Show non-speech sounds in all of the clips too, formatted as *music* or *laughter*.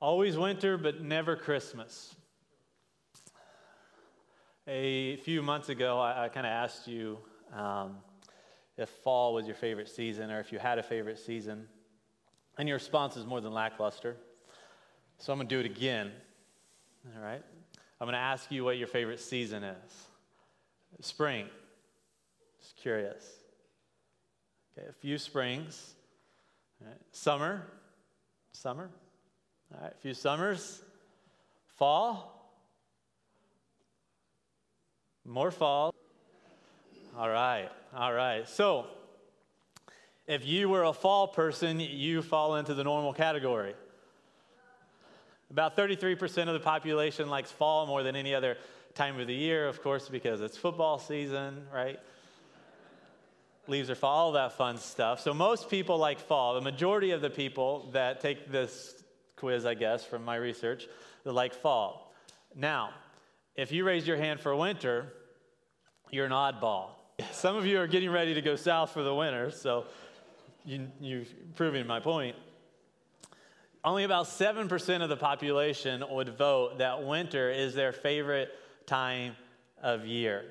Always winter, but never Christmas. A few months ago, I, I kind of asked you um, if fall was your favorite season or if you had a favorite season. And your response is more than lackluster. So I'm going to do it again. All right? I'm going to ask you what your favorite season is. Spring. Just curious. Okay, a few springs. Right. Summer. Summer. All right, a few summers. Fall. More fall. All right, all right. So, if you were a fall person, you fall into the normal category. About 33% of the population likes fall more than any other time of the year, of course, because it's football season, right? Leaves are fall, all that fun stuff. So, most people like fall. The majority of the people that take this quiz, I guess, from my research, that like fall. Now, if you raise your hand for winter, you're an oddball. *laughs* Some of you are getting ready to go south for the winter, so you, you're proving my point. Only about 7% of the population would vote that winter is their favorite time of year.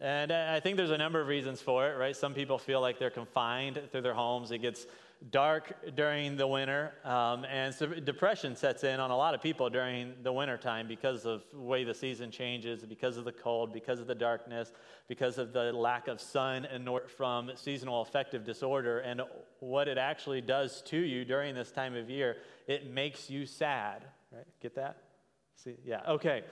And I think there's a number of reasons for it, right? Some people feel like they're confined through their homes. It gets dark during the winter, um, and so depression sets in on a lot of people during the winter time because of the way the season changes, because of the cold, because of the darkness, because of the lack of sun and from seasonal affective disorder. And what it actually does to you during this time of year, it makes you sad. Right? Get that? See? Yeah. Okay.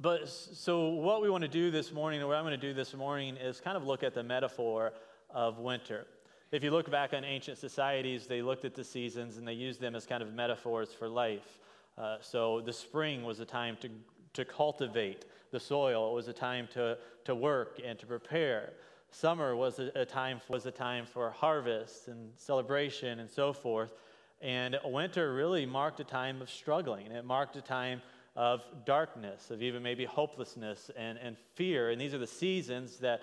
But so what we want to do this morning, and what I'm going to do this morning, is kind of look at the metaphor of winter. If you look back on ancient societies, they looked at the seasons and they used them as kind of metaphors for life. Uh, so the spring was a time to, to cultivate the soil, it was a time to, to work and to prepare. Summer was a, a time, was a time for harvest and celebration and so forth. And winter really marked a time of struggling. It marked a time of darkness, of even maybe hopelessness and, and fear. And these are the seasons that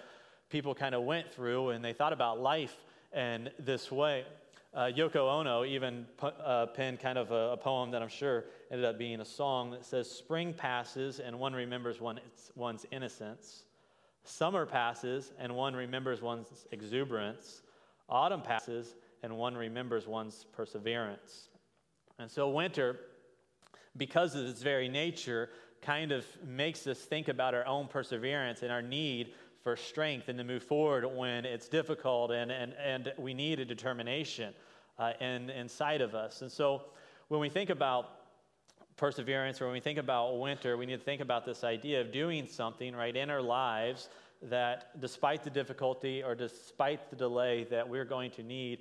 people kind of went through and they thought about life and this way. Uh, Yoko Ono even uh, penned kind of a, a, poem that I'm sure ended up being a song that says, Spring passes and one remembers one, one's innocence. Summer passes and one remembers one's exuberance. Autumn passes and one remembers one's perseverance. And so, winter, because of its very nature, kind of makes us think about our own perseverance and our need for strength and to move forward when it's difficult and, and, and we need a determination uh, in, inside of us. And so when we think about perseverance or when we think about winter, we need to think about this idea of doing something right in our lives that despite the difficulty or despite the delay that we're going to need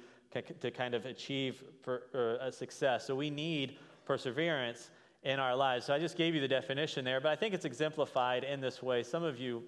to kind of achieve for, a success. So we need perseverance in our lives. So I just gave you the definition there, but I think it's exemplified in this way. Some of you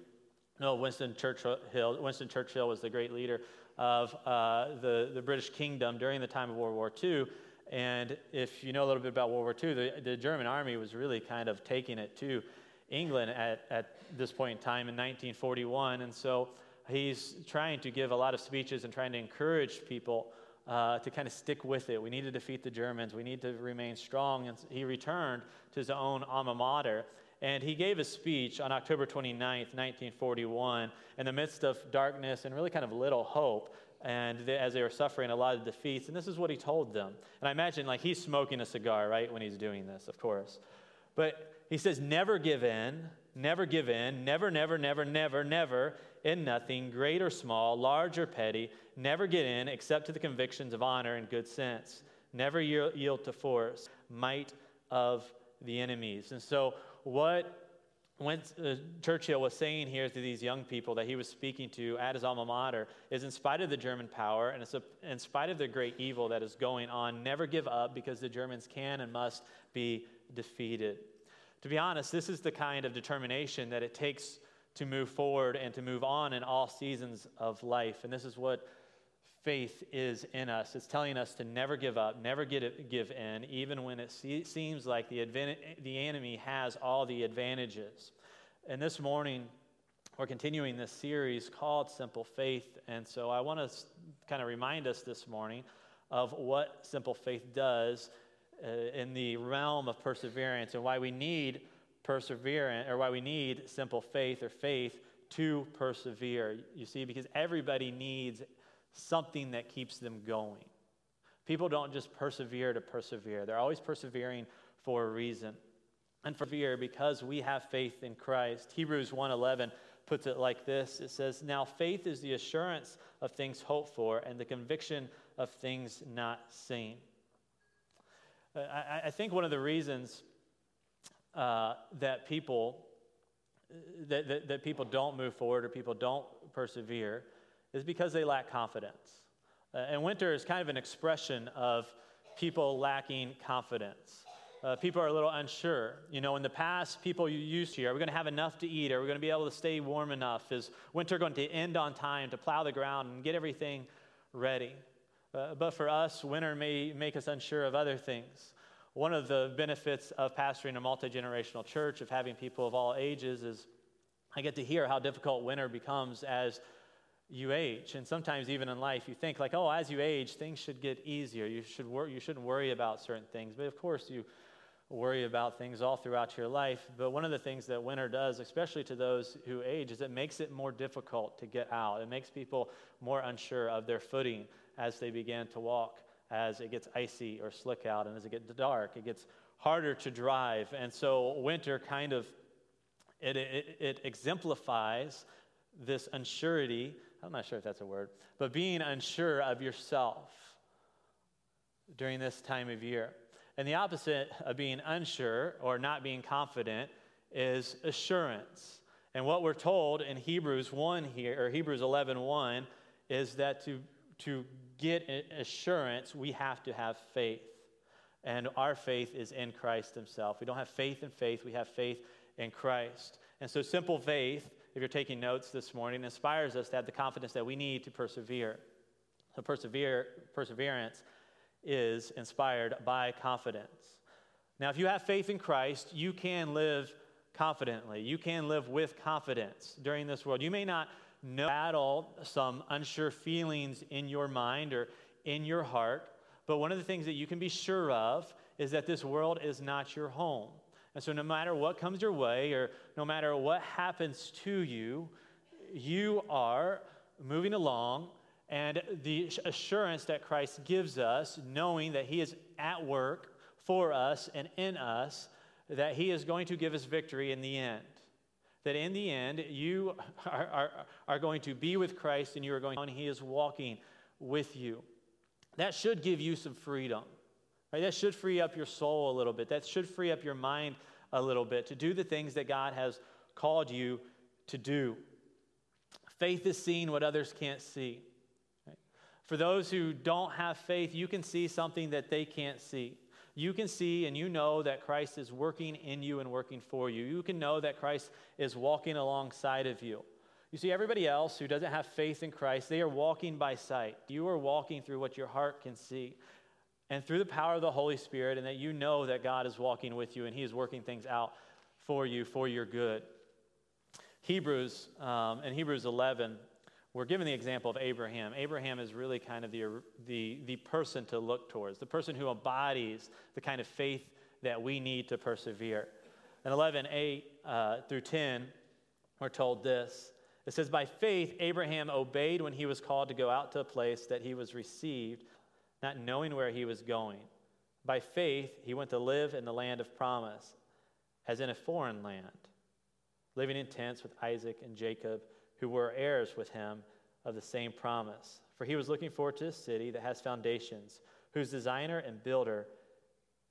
no, Winston Churchill, Winston Churchill was the great leader of uh, the, the British kingdom during the time of World War II. And if you know a little bit about World War II, the, the German army was really kind of taking it to England at, at this point in time in 1941. And so he's trying to give a lot of speeches and trying to encourage people uh, to kind of stick with it. We need to defeat the Germans. We need to remain strong. And he returned to his own alma mater and he gave a speech on October 29th, 1941, in the midst of darkness and really kind of little hope. And they, as they were suffering a lot of defeats, and this is what he told them. And I imagine, like, he's smoking a cigar, right, when he's doing this, of course. But he says, Never give in, never give in, never, never, never, never, never, in nothing, great or small, large or petty, never get in except to the convictions of honor and good sense. Never yield to force, might of the enemies. And so, what when, uh, Churchill was saying here to these young people that he was speaking to at his alma mater is in spite of the German power and in spite of the great evil that is going on, never give up because the Germans can and must be defeated. To be honest, this is the kind of determination that it takes to move forward and to move on in all seasons of life. And this is what faith is in us. It's telling us to never give up, never it, give in, even when it se- seems like the, advan- the enemy has all the advantages. And this morning, we're continuing this series called Simple Faith. And so I want to kind of remind us this morning of what simple faith does uh, in the realm of perseverance and why we need perseverance or why we need simple faith or faith to persevere. You see, because everybody needs something that keeps them going. People don't just persevere to persevere, they're always persevering for a reason. And persevere because we have faith in Christ. Hebrews 1:11 puts it like this. It says, "Now faith is the assurance of things hoped for and the conviction of things not seen." Uh, I, I think one of the reasons uh, that people that, that, that people don't move forward or people don't persevere is because they lack confidence. Uh, and winter is kind of an expression of people lacking confidence. Uh, people are a little unsure. You know, in the past, people used to, are we going to have enough to eat? Are we going to be able to stay warm enough? Is winter going to end on time to plow the ground and get everything ready? Uh, but for us, winter may make us unsure of other things. One of the benefits of pastoring a multi generational church, of having people of all ages, is I get to hear how difficult winter becomes as you age. And sometimes, even in life, you think, like, oh, as you age, things should get easier. You, should wor- you shouldn't worry about certain things. But of course, you worry about things all throughout your life. But one of the things that winter does, especially to those who age, is it makes it more difficult to get out. It makes people more unsure of their footing as they begin to walk as it gets icy or slick out, and as it gets dark, it gets harder to drive. And so winter kind of it, it, it exemplifies this unsurety. I'm not sure if that's a word, but being unsure of yourself during this time of year. And the opposite of being unsure or not being confident is assurance. And what we're told in Hebrews 1 here, or Hebrews 11 1, is that to, to get assurance, we have to have faith. And our faith is in Christ Himself. We don't have faith in faith, we have faith in Christ. And so, simple faith, if you're taking notes this morning, inspires us to have the confidence that we need to persevere. So, persevere, perseverance is inspired by confidence. Now, if you have faith in Christ, you can live confidently. You can live with confidence during this world. You may not no battle some unsure feelings in your mind or in your heart. But one of the things that you can be sure of is that this world is not your home. And so, no matter what comes your way or no matter what happens to you, you are moving along. And the assurance that Christ gives us, knowing that He is at work for us and in us, that He is going to give us victory in the end that in the end you *laughs* are, are, are going to be with Christ and you are going and he is walking with you. That should give you some freedom. Right? That should free up your soul a little bit. That should free up your mind a little bit to do the things that God has called you to do. Faith is seeing what others can't see. For those who don't have faith, you can see something that they can't see you can see and you know that Christ is working in you and working for you. You can know that Christ is walking alongside of you. You see, everybody else who doesn't have faith in Christ, they are walking by sight. You are walking through what your heart can see. And through the power of the Holy Spirit, and that you know that God is walking with you and He is working things out for you for your good. Hebrews, um, in Hebrews 11, we're given the example of Abraham. Abraham is really kind of the, the, the person to look towards, the person who embodies the kind of faith that we need to persevere. In 11, 8 uh, through 10, we're told this. It says, By faith, Abraham obeyed when he was called to go out to a place that he was received, not knowing where he was going. By faith, he went to live in the land of promise, as in a foreign land, living in tents with Isaac and Jacob who were heirs with him of the same promise. For he was looking forward to a city that has foundations, whose designer and builder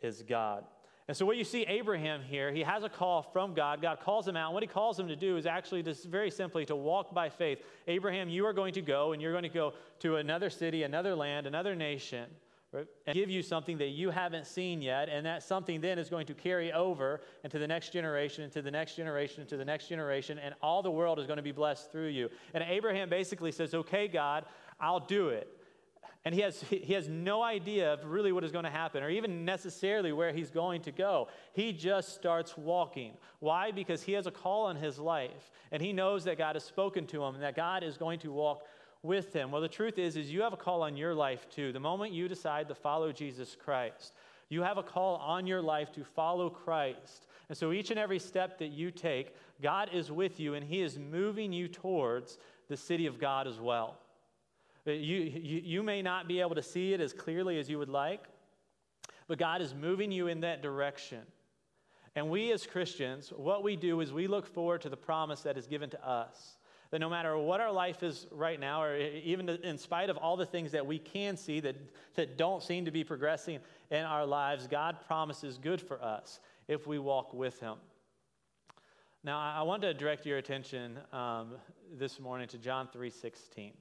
is God. And so, what you see Abraham here, he has a call from God. God calls him out. What he calls him to do is actually just very simply to walk by faith. Abraham, you are going to go and you're going to go to another city, another land, another nation right? and give you something that you haven't seen yet. And that something then is going to carry over into the next generation, into the next generation, into the next generation, and all the world is going to be blessed through you. And Abraham basically says, Okay, God, I'll do it. And he has, he has no idea of really what is going to happen or even necessarily where he's going to go. He just starts walking. Why? Because he has a call on his life and he knows that God has spoken to him and that God is going to walk with him. Well, the truth is, is you have a call on your life too. The moment you decide to follow Jesus Christ, You have a call on your life to follow Christ. And so each and every step that you take, God is with you and He is moving you towards the city of God as well. You, you, you may not be able to see it as clearly as you would like, but God is moving you in that direction. And we as Christians, what we do is we look forward to the promise that is given to us. That no matter what our life is right now, or even in spite of all the things that we can see that, that don't seem to be progressing in our lives, God promises good for us if we walk with Him. Now, I want to direct your attention um, this morning to John 3.16.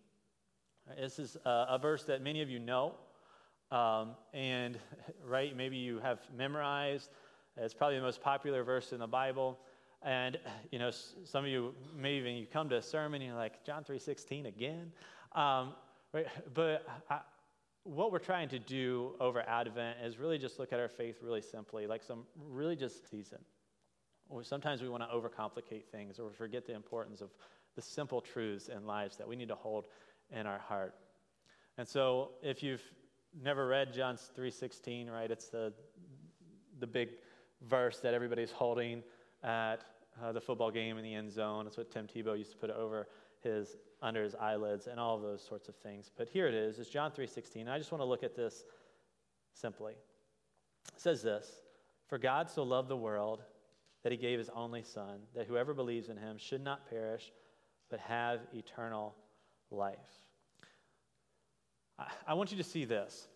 This is a, a, verse that many of you know, um, and *laughs* right, maybe you have memorized. It's probably the most popular verse in the Bible. And, *sighs* you know, some of you, maybe even you come to a sermon, you're like, John 3.16 again? Um, right? *laughs* But I, what we're trying to do over Advent is really just look at our faith really simply, like some really just season. Or sometimes we want to overcomplicate things or forget the importance of the simple truths in lives that we need to hold in our heart. And so if you've never read John 3.16, right, it's the, the big verse that everybody's holding at uh, the football game in the end zone. That's what Tim Tebow used to put over his under his eyelids and all of those sorts of things. But here it is. It's John 3:16. I just want to look at this simply. It says this, "For God so loved the world that he gave his only son, that whoever believes in him should not perish but have eternal life." I, I want you to see this.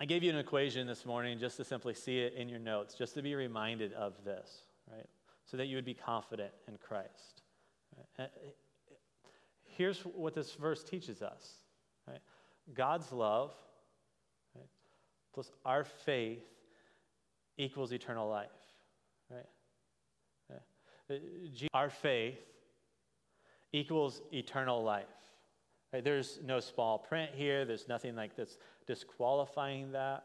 I gave you an equation this morning just to simply see it in your notes, just to be reminded of this, right? So that you would be confident in Christ. Right? Uh, uh, here's what this verse teaches us right? God's love right, plus our faith equals eternal life. Right? Uh, uh our faith equals eternal life. Right? There's no small print here. There's nothing like this disqualifying that.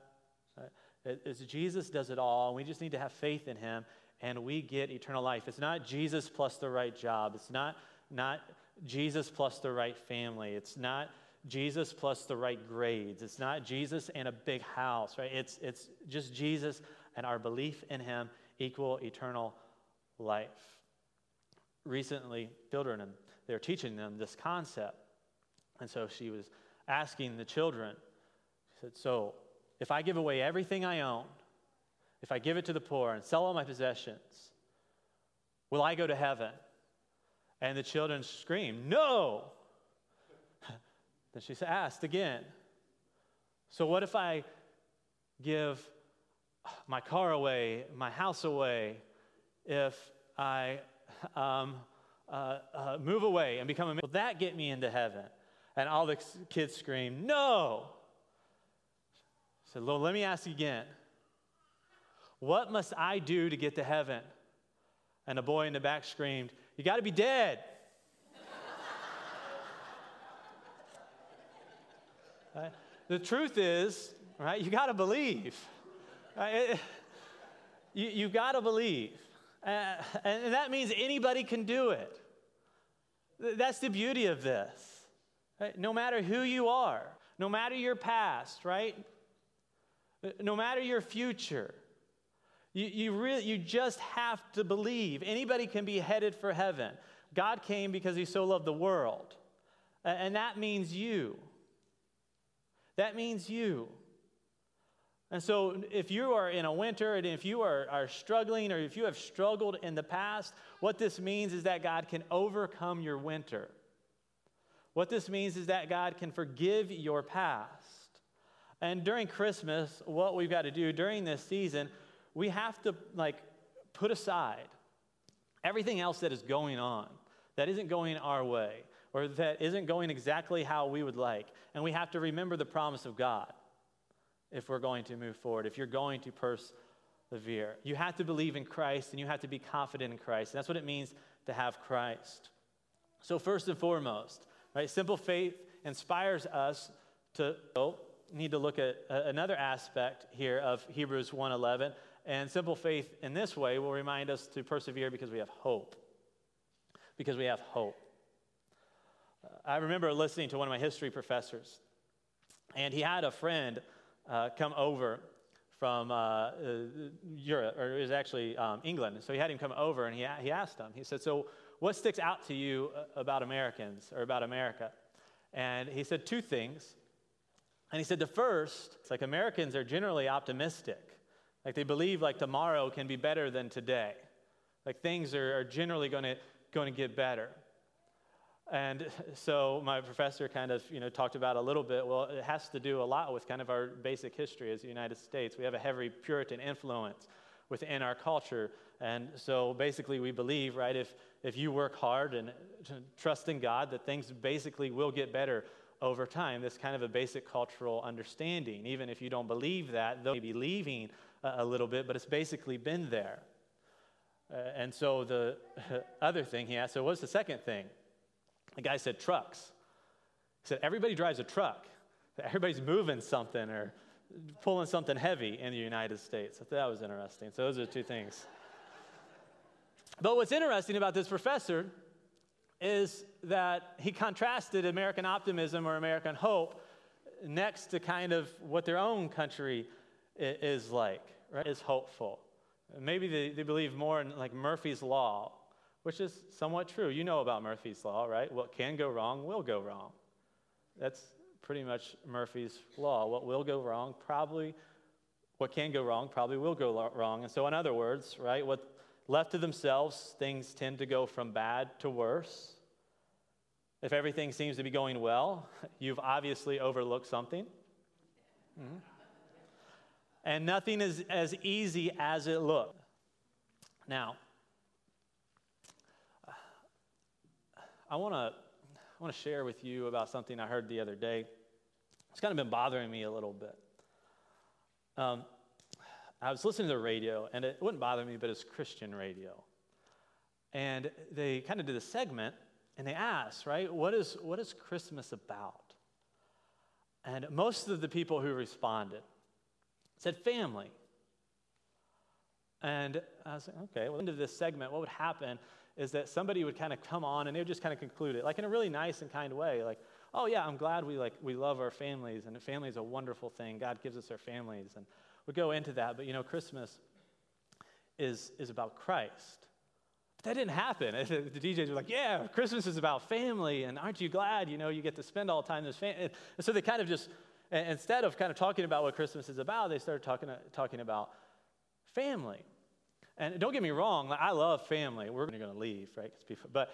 Uh, right? It's Jesus does it all. And we just need to have faith in him, and we get eternal life. It's not Jesus plus the right job. It's not, not Jesus plus the right family. It's not Jesus plus the right grades. It's not Jesus and a big house, right? It's, it's just Jesus and our belief in him equal eternal life. Recently, children, they're teaching them this concept and so she was asking the children, she said, So if I give away everything I own, if I give it to the poor and sell all my possessions, will I go to heaven? And the children screamed, No! *laughs* then she asked again, So what if I give my car away, my house away, if I *laughs* um, uh, uh, move away and become a will that get me into heaven? And all the kids screamed, No. I said, Lord, let me ask you again. What must I do to get to heaven? And a boy in the back screamed, You got to be dead. *laughs* right? The truth is, right, you got to believe. Right? you, you got to believe. Uh, and that means anybody can do it. That's the beauty of this. No matter who you are, no matter your past, right? No matter your future, you, you, really, you just have to believe. Anybody can be headed for heaven. God came because he so loved the world. And that means you. That means you. And so, if you are in a winter and if you are, are struggling or if you have struggled in the past, what this means is that God can overcome your winter. What this means is that God can forgive your past. And during Christmas, what we've got to do during this season, we have to like put aside everything else that is going on that isn't going our way or that isn't going exactly how we would like. And we have to remember the promise of God if we're going to move forward, if you're going to persevere. You have to believe in Christ and you have to be confident in Christ. And that's what it means to have Christ. So, first and foremost, Right? Simple faith inspires us to oh, need to look at another aspect here of Hebrews 1:11, and simple faith in this way will remind us to persevere because we have hope. Because we have hope. I remember listening to one of my history professors, and he had a friend uh, come over from uh, uh, Europe, or it was actually um, England. So he had him come over and he, he asked him, he said, So what sticks out to you uh, about Americans or about America? And he said two things. And he said, The first, it's like Americans are generally optimistic. Like they believe like tomorrow can be better than today. Like things are, are generally going to going to get better. And *laughs* so my professor kind of, you know, talked about a little bit, well, it has to do a lot with kind of our basic history as the United States. We have a heavy Puritan influence within our culture. And so basically we believe, right, if, if you work hard and trust in God, that things basically will get better over time. This kind of a basic cultural understanding. Even if you don't believe that, they'll be leaving a, little bit, but it's basically been there. Uh, and so the *laughs* other thing he asked, so what's the second thing? The guy said, trucks. He said, everybody drives a truck. Everybody's moving something or pulling something heavy in the United States. I thought that was interesting. So those are two things. But what's interesting about this professor is that he contrasted American optimism or American hope next to kind of what their own country is like, right? Is hopeful. Maybe they, they believe more in like Murphy's Law, which is somewhat true. You know about Murphy's Law, right? What can go wrong will go wrong. That's pretty much Murphy's Law. What will go wrong, probably, what can go wrong, probably will go wrong. And so, in other words, right, what left to themselves, things tend to go from bad to worse. If everything seems to be going well, *laughs* you've obviously overlooked something. Mm-hmm. And nothing is as easy as it looks. Now, I want to I want to share with you about something I heard the other day. It's kind of been bothering me a little bit. Um, I was listening to the radio, and it wouldn't bother me, but it's Christian radio. And they kind of did a segment, and they asked, right, what is, what is Christmas about? And most of the people who responded said family. And I was like, okay, well, end of this segment, what would happen is that somebody would kind of come on and they would just kind of conclude it, like in a really nice and kind way, like, oh yeah, I'm glad we like we love our families, and family is a wonderful thing. God gives us our families, and we go into that. But you know, Christmas is is about Christ. But that didn't happen. *laughs* The DJs were like, yeah, Christmas is about family, and aren't you glad? You know, you get to spend all the time with family. And so they kind of just instead of kind of talking about what Christmas is about, they started talking talking about family. And don't get me wrong, I love family. We're going to leave, right? But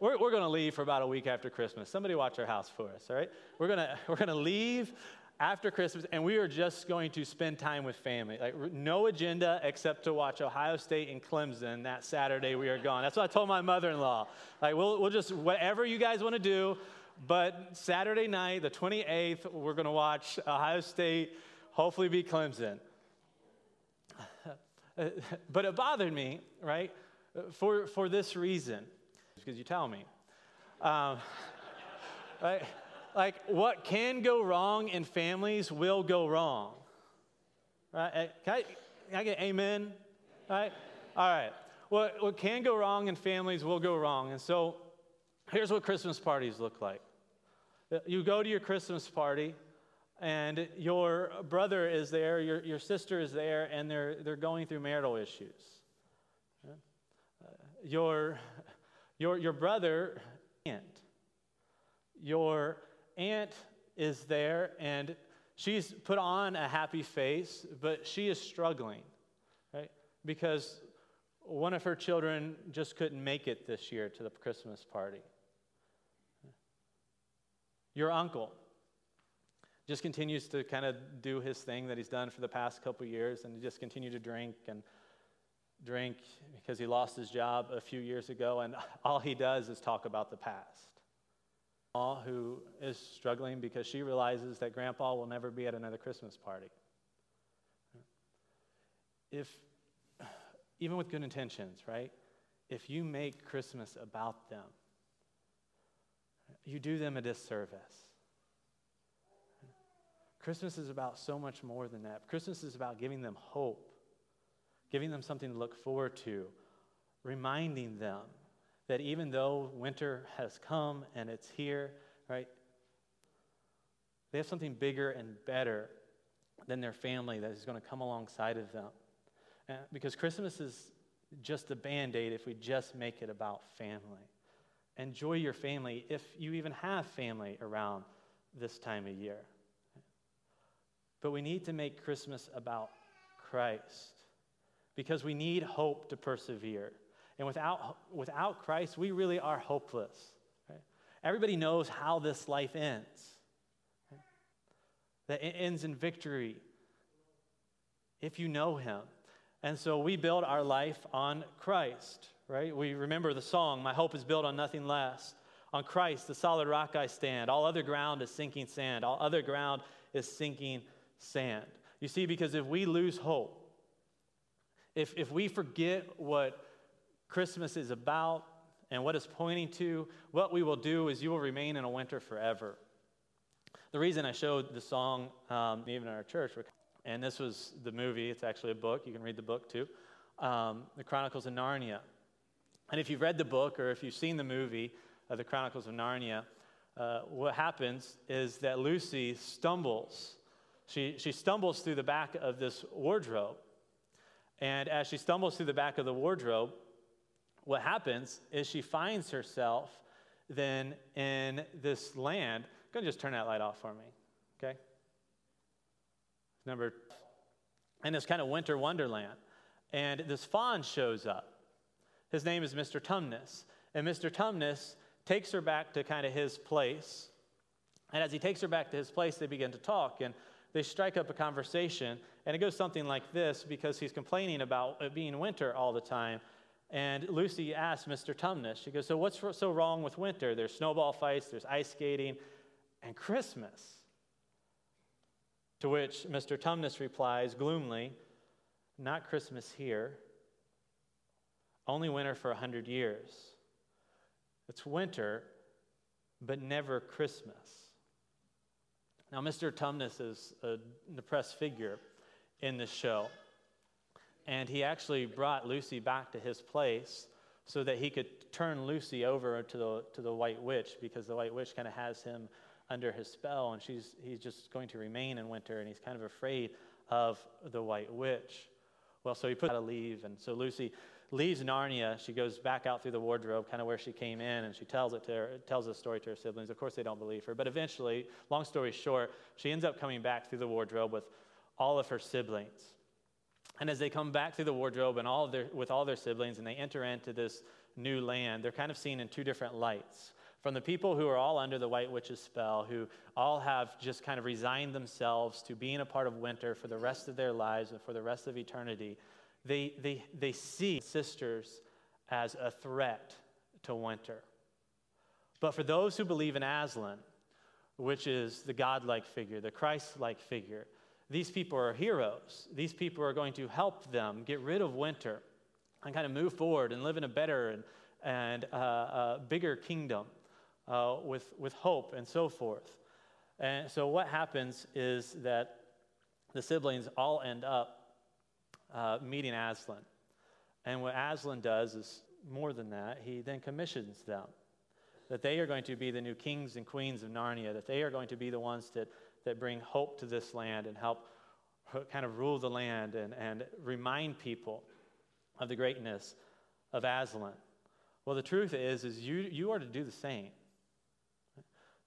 we're, we're going to leave for about a week after Christmas. Somebody watch our house for us, all right? We're going *laughs* to we're going to leave after Christmas, and we are just going to spend time with family. Like, no agenda except to watch Ohio State and Clemson that Saturday we are gone. That's what I told my mother in law. Like, we'll, we'll just, whatever you guys want to do, but Saturday night, the 28th, we're going to watch Ohio State hopefully beat Clemson. *laughs* but it bothered me, right, for, for this reason, because you tell me. Um, *laughs* right? Like, what can go wrong in families will go wrong. Right? Eh, can I, can I get amen? Right? All right. What, what can go wrong in families will go wrong. And so here's what Christmas parties look like. You go to your Christmas party, and your brother is there, your, your sister is there, and they're, they're going through marital issues. Your, your, your brother, aunt, your aunt is there, and she's put on a happy face, but she is struggling, right? Because one of her children just couldn't make it this year to the Christmas party. Your uncle, just continues to kind of do his thing that he's done for the past couple years and just continue to drink and drink because he lost his job a few years ago and all he does is talk about the past who is struggling because she realizes that grandpa will never be at another christmas party. If even with good intentions right? If you make christmas about them you do them a disservice. Christmas is about so much more than that. Christmas is about giving them hope, giving them something to look forward to, reminding them that even though winter has come and it's here, right, they have something bigger and better than their family that is going to come alongside of them. Uh, because Christmas is just a band aid if we just make it about family. Enjoy your family if you even have family around this time of year. But we need to make Christmas about Christ because we need hope to persevere. And without, without Christ, we really are hopeless. Right? Everybody knows how this life ends. Right? That it ends in victory if you know Him. And so we build our life on Christ, right? We remember the song, My Hope is Built on Nothing Less. On Christ, the solid rock I stand. All other ground is sinking sand. All other ground is sinking sand. You see, because if we lose hope, if, if we forget what Christmas is about and what it's pointing to, what we will do is you will remain in a winter forever. The reason I showed the song, um, even in our church, and this was the movie, it's actually a book, you can read the book too, um, The Chronicles of Narnia. And if you've read the book or if you've seen the movie, uh, The Chronicles of Narnia, uh, what happens is that Lucy stumbles. She, she stumbles through the back of this wardrobe. And as she stumbles through the back of the wardrobe, what happens is she finds herself then in this land. I'm going to just turn that light off for me, okay? Number, in this kind of winter wonderland. And this faun shows up. His name is Mr. Tumnus. And Mr. Tumnus takes her back to kind of his place. And as he takes her back to his place, they begin to talk. And they strike up a conversation. And it goes something like this because he's complaining about it being winter all the time. And Lucy asked Mr. Tumnus, she goes, So what's so wrong with winter? There's snowball fights, there's ice skating, and Christmas. To which Mr. Tumnus replies gloomily, Not Christmas here, only winter for a hundred years. It's winter, but never Christmas. Now, Mr. Tumnus is a depressed figure in this show. And he actually brought Lucy back to his place so that he could turn Lucy over to the, to the White Witch because the White Witch kind of has him under his spell and she's, he's just going to remain in winter and he's kind of afraid of the White Witch. Well, so he put out a leave. And so Lucy leaves Narnia. She goes back out through the wardrobe, kind of where she came in, and she tells it to her, tells the story to her siblings. Of course, they don't believe her. But eventually, long story short, she ends up coming back through the wardrobe with all of her siblings. And as they come back through the wardrobe and all their, with all their siblings and they enter into this new land, they're kind of seen in two different lights. From the people who are all under the White Witch's spell, who all have just kind of resigned themselves to being a part of winter for the rest of their lives and for the rest of eternity, they, they, they see sisters as a threat to winter. But for those who believe in Aslan, which is the godlike figure, the Christ like figure, these people are heroes. These people are going to help them get rid of winter and kind of move forward and live in a better and, and uh, uh, bigger kingdom uh, with, with hope and so forth. And so, what happens is that the siblings all end up uh, meeting Aslan. And what Aslan does is more than that, he then commissions them that they are going to be the new kings and queens of Narnia, that they are going to be the ones that that bring hope to this land and help kind of rule the land and, and remind people of the greatness of Aslan. Well, the truth is, is you, you are to do the same.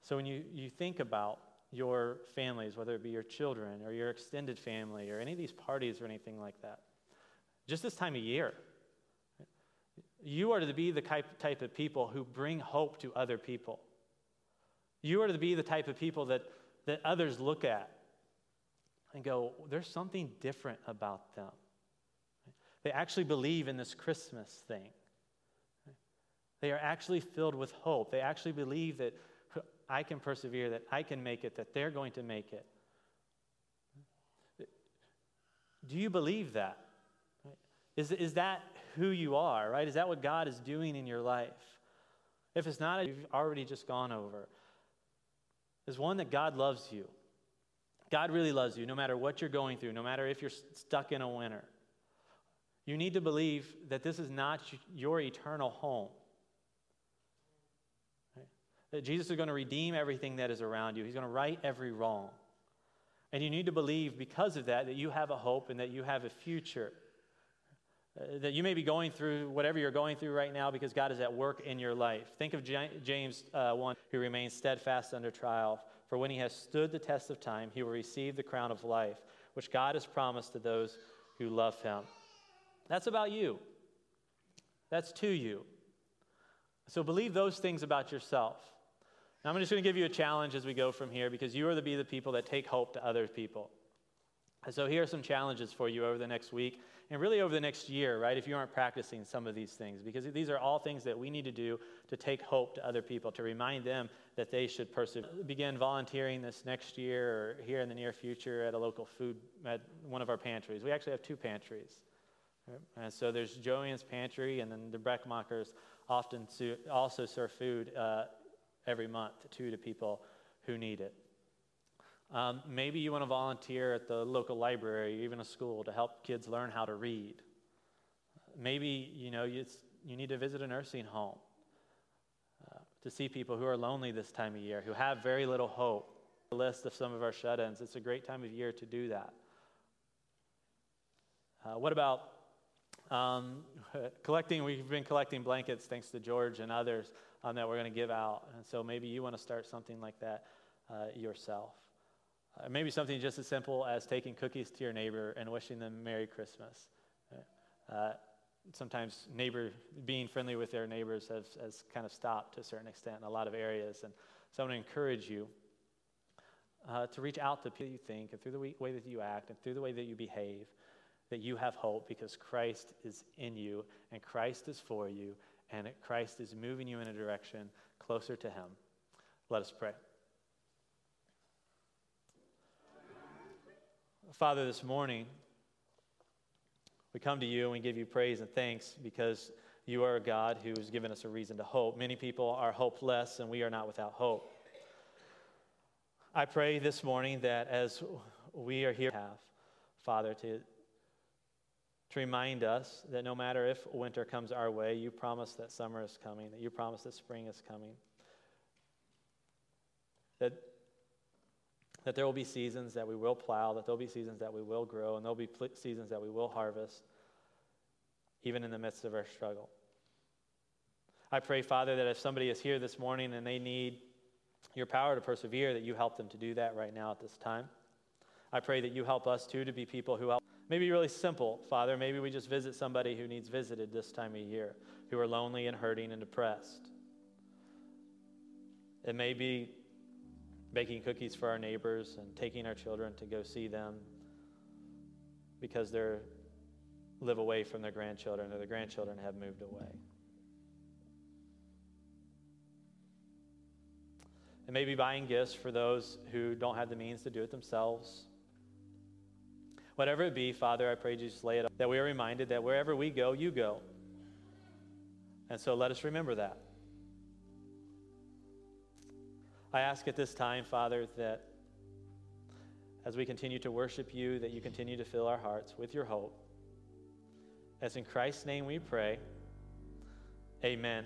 So when you, you think about your families, whether it be your children or your extended family or any of these parties or anything like that, just this time of year, you are to be the type, type of people who bring hope to other people. You are to be the type of people that that others look at and go, there's something different about them. They actually believe in this Christmas thing. They are actually filled with hope. They actually believe that I can persevere, that I can make it, that they're going to make it. Do you believe that? Is, is that who you are, right? Is that what God is doing in your life? If it's not, you've already just gone over is one that God loves you. God really loves you no matter what you're going through, no matter if you're stuck in a winter. You need to believe that this is not your eternal home. That Jesus is going to redeem everything that is around you, He's going to right every wrong. And you need to believe because of that that you have a hope and that you have a future. Uh, that you may be going through whatever you're going through right now because God is at work in your life. Think of James uh, 1 who remains steadfast under trial. For when he has stood the test of time, he will receive the crown of life, which God has promised to those who love him. That's about you. That's to you. So believe those things about yourself. Now, I'm just going to give you a challenge as we go from here because you are to be the people that take hope to other people. And so here are some challenges for you over the next week and really over the next year, right? If you aren't practicing some of these things, because these are all things that we need to do to take hope to other people, to remind them that they should persevere. Begin volunteering this next year or here in the near future at a local food, at one of our pantries. We actually have two pantries. Right? And so there's Joanne's pantry, and then the Breckmachers often also serve food uh, every month to the people who need it. Um, maybe you want to volunteer at the local library, or even a school, to help kids learn how to read. Maybe you know you, you need to visit a nursing home uh, to see people who are lonely this time of year, who have very little hope. A list of some of our shut-ins. It's a great time of year to do that. Uh, what about um, *laughs* collecting? We've been collecting blankets thanks to George and others um, that we're going to give out, and so maybe you want to start something like that uh, yourself. Uh, maybe something just as simple as taking cookies to your neighbor and wishing them Merry Christmas. Uh, sometimes neighbor being friendly with their neighbors has, has kind of stopped to a certain extent in a lot of areas. And so I want to encourage you uh, to reach out to people you think and through the way that you act and through the way that you behave that you have hope because Christ is in you and Christ is for you and Christ is moving you in a direction closer to Him. Let us pray. Father, this morning, we come to you and we give you praise and thanks because you are a God who has given us a reason to hope. Many people are hopeless, and we are not without hope. I pray this morning that as we are here, have, Father, to, to remind us that no matter if winter comes our way, you promise that summer is coming, that you promise that spring is coming. That that there will be seasons that we will plow, that there'll be seasons that we will grow, and there'll be pl- seasons that we will harvest, even in the midst of our struggle. I pray, Father, that if somebody is here this morning and they need your power to persevere, that you help them to do that right now at this time. I pray that you help us too to be people who help. Maybe really simple, Father. Maybe we just visit somebody who needs visited this time of year, who are lonely and hurting and depressed. It may be baking cookies for our neighbors and taking our children to go see them because they live away from their grandchildren or the grandchildren have moved away. And maybe buying gifts for those who don't have the means to do it themselves. Whatever it be, Father, I pray you just lay it up, that we are reminded that wherever we go, you go. And so let us remember that. I ask at this time, Father, that as we continue to worship you, that you continue to fill our hearts with your hope. As in Christ's name we pray, amen.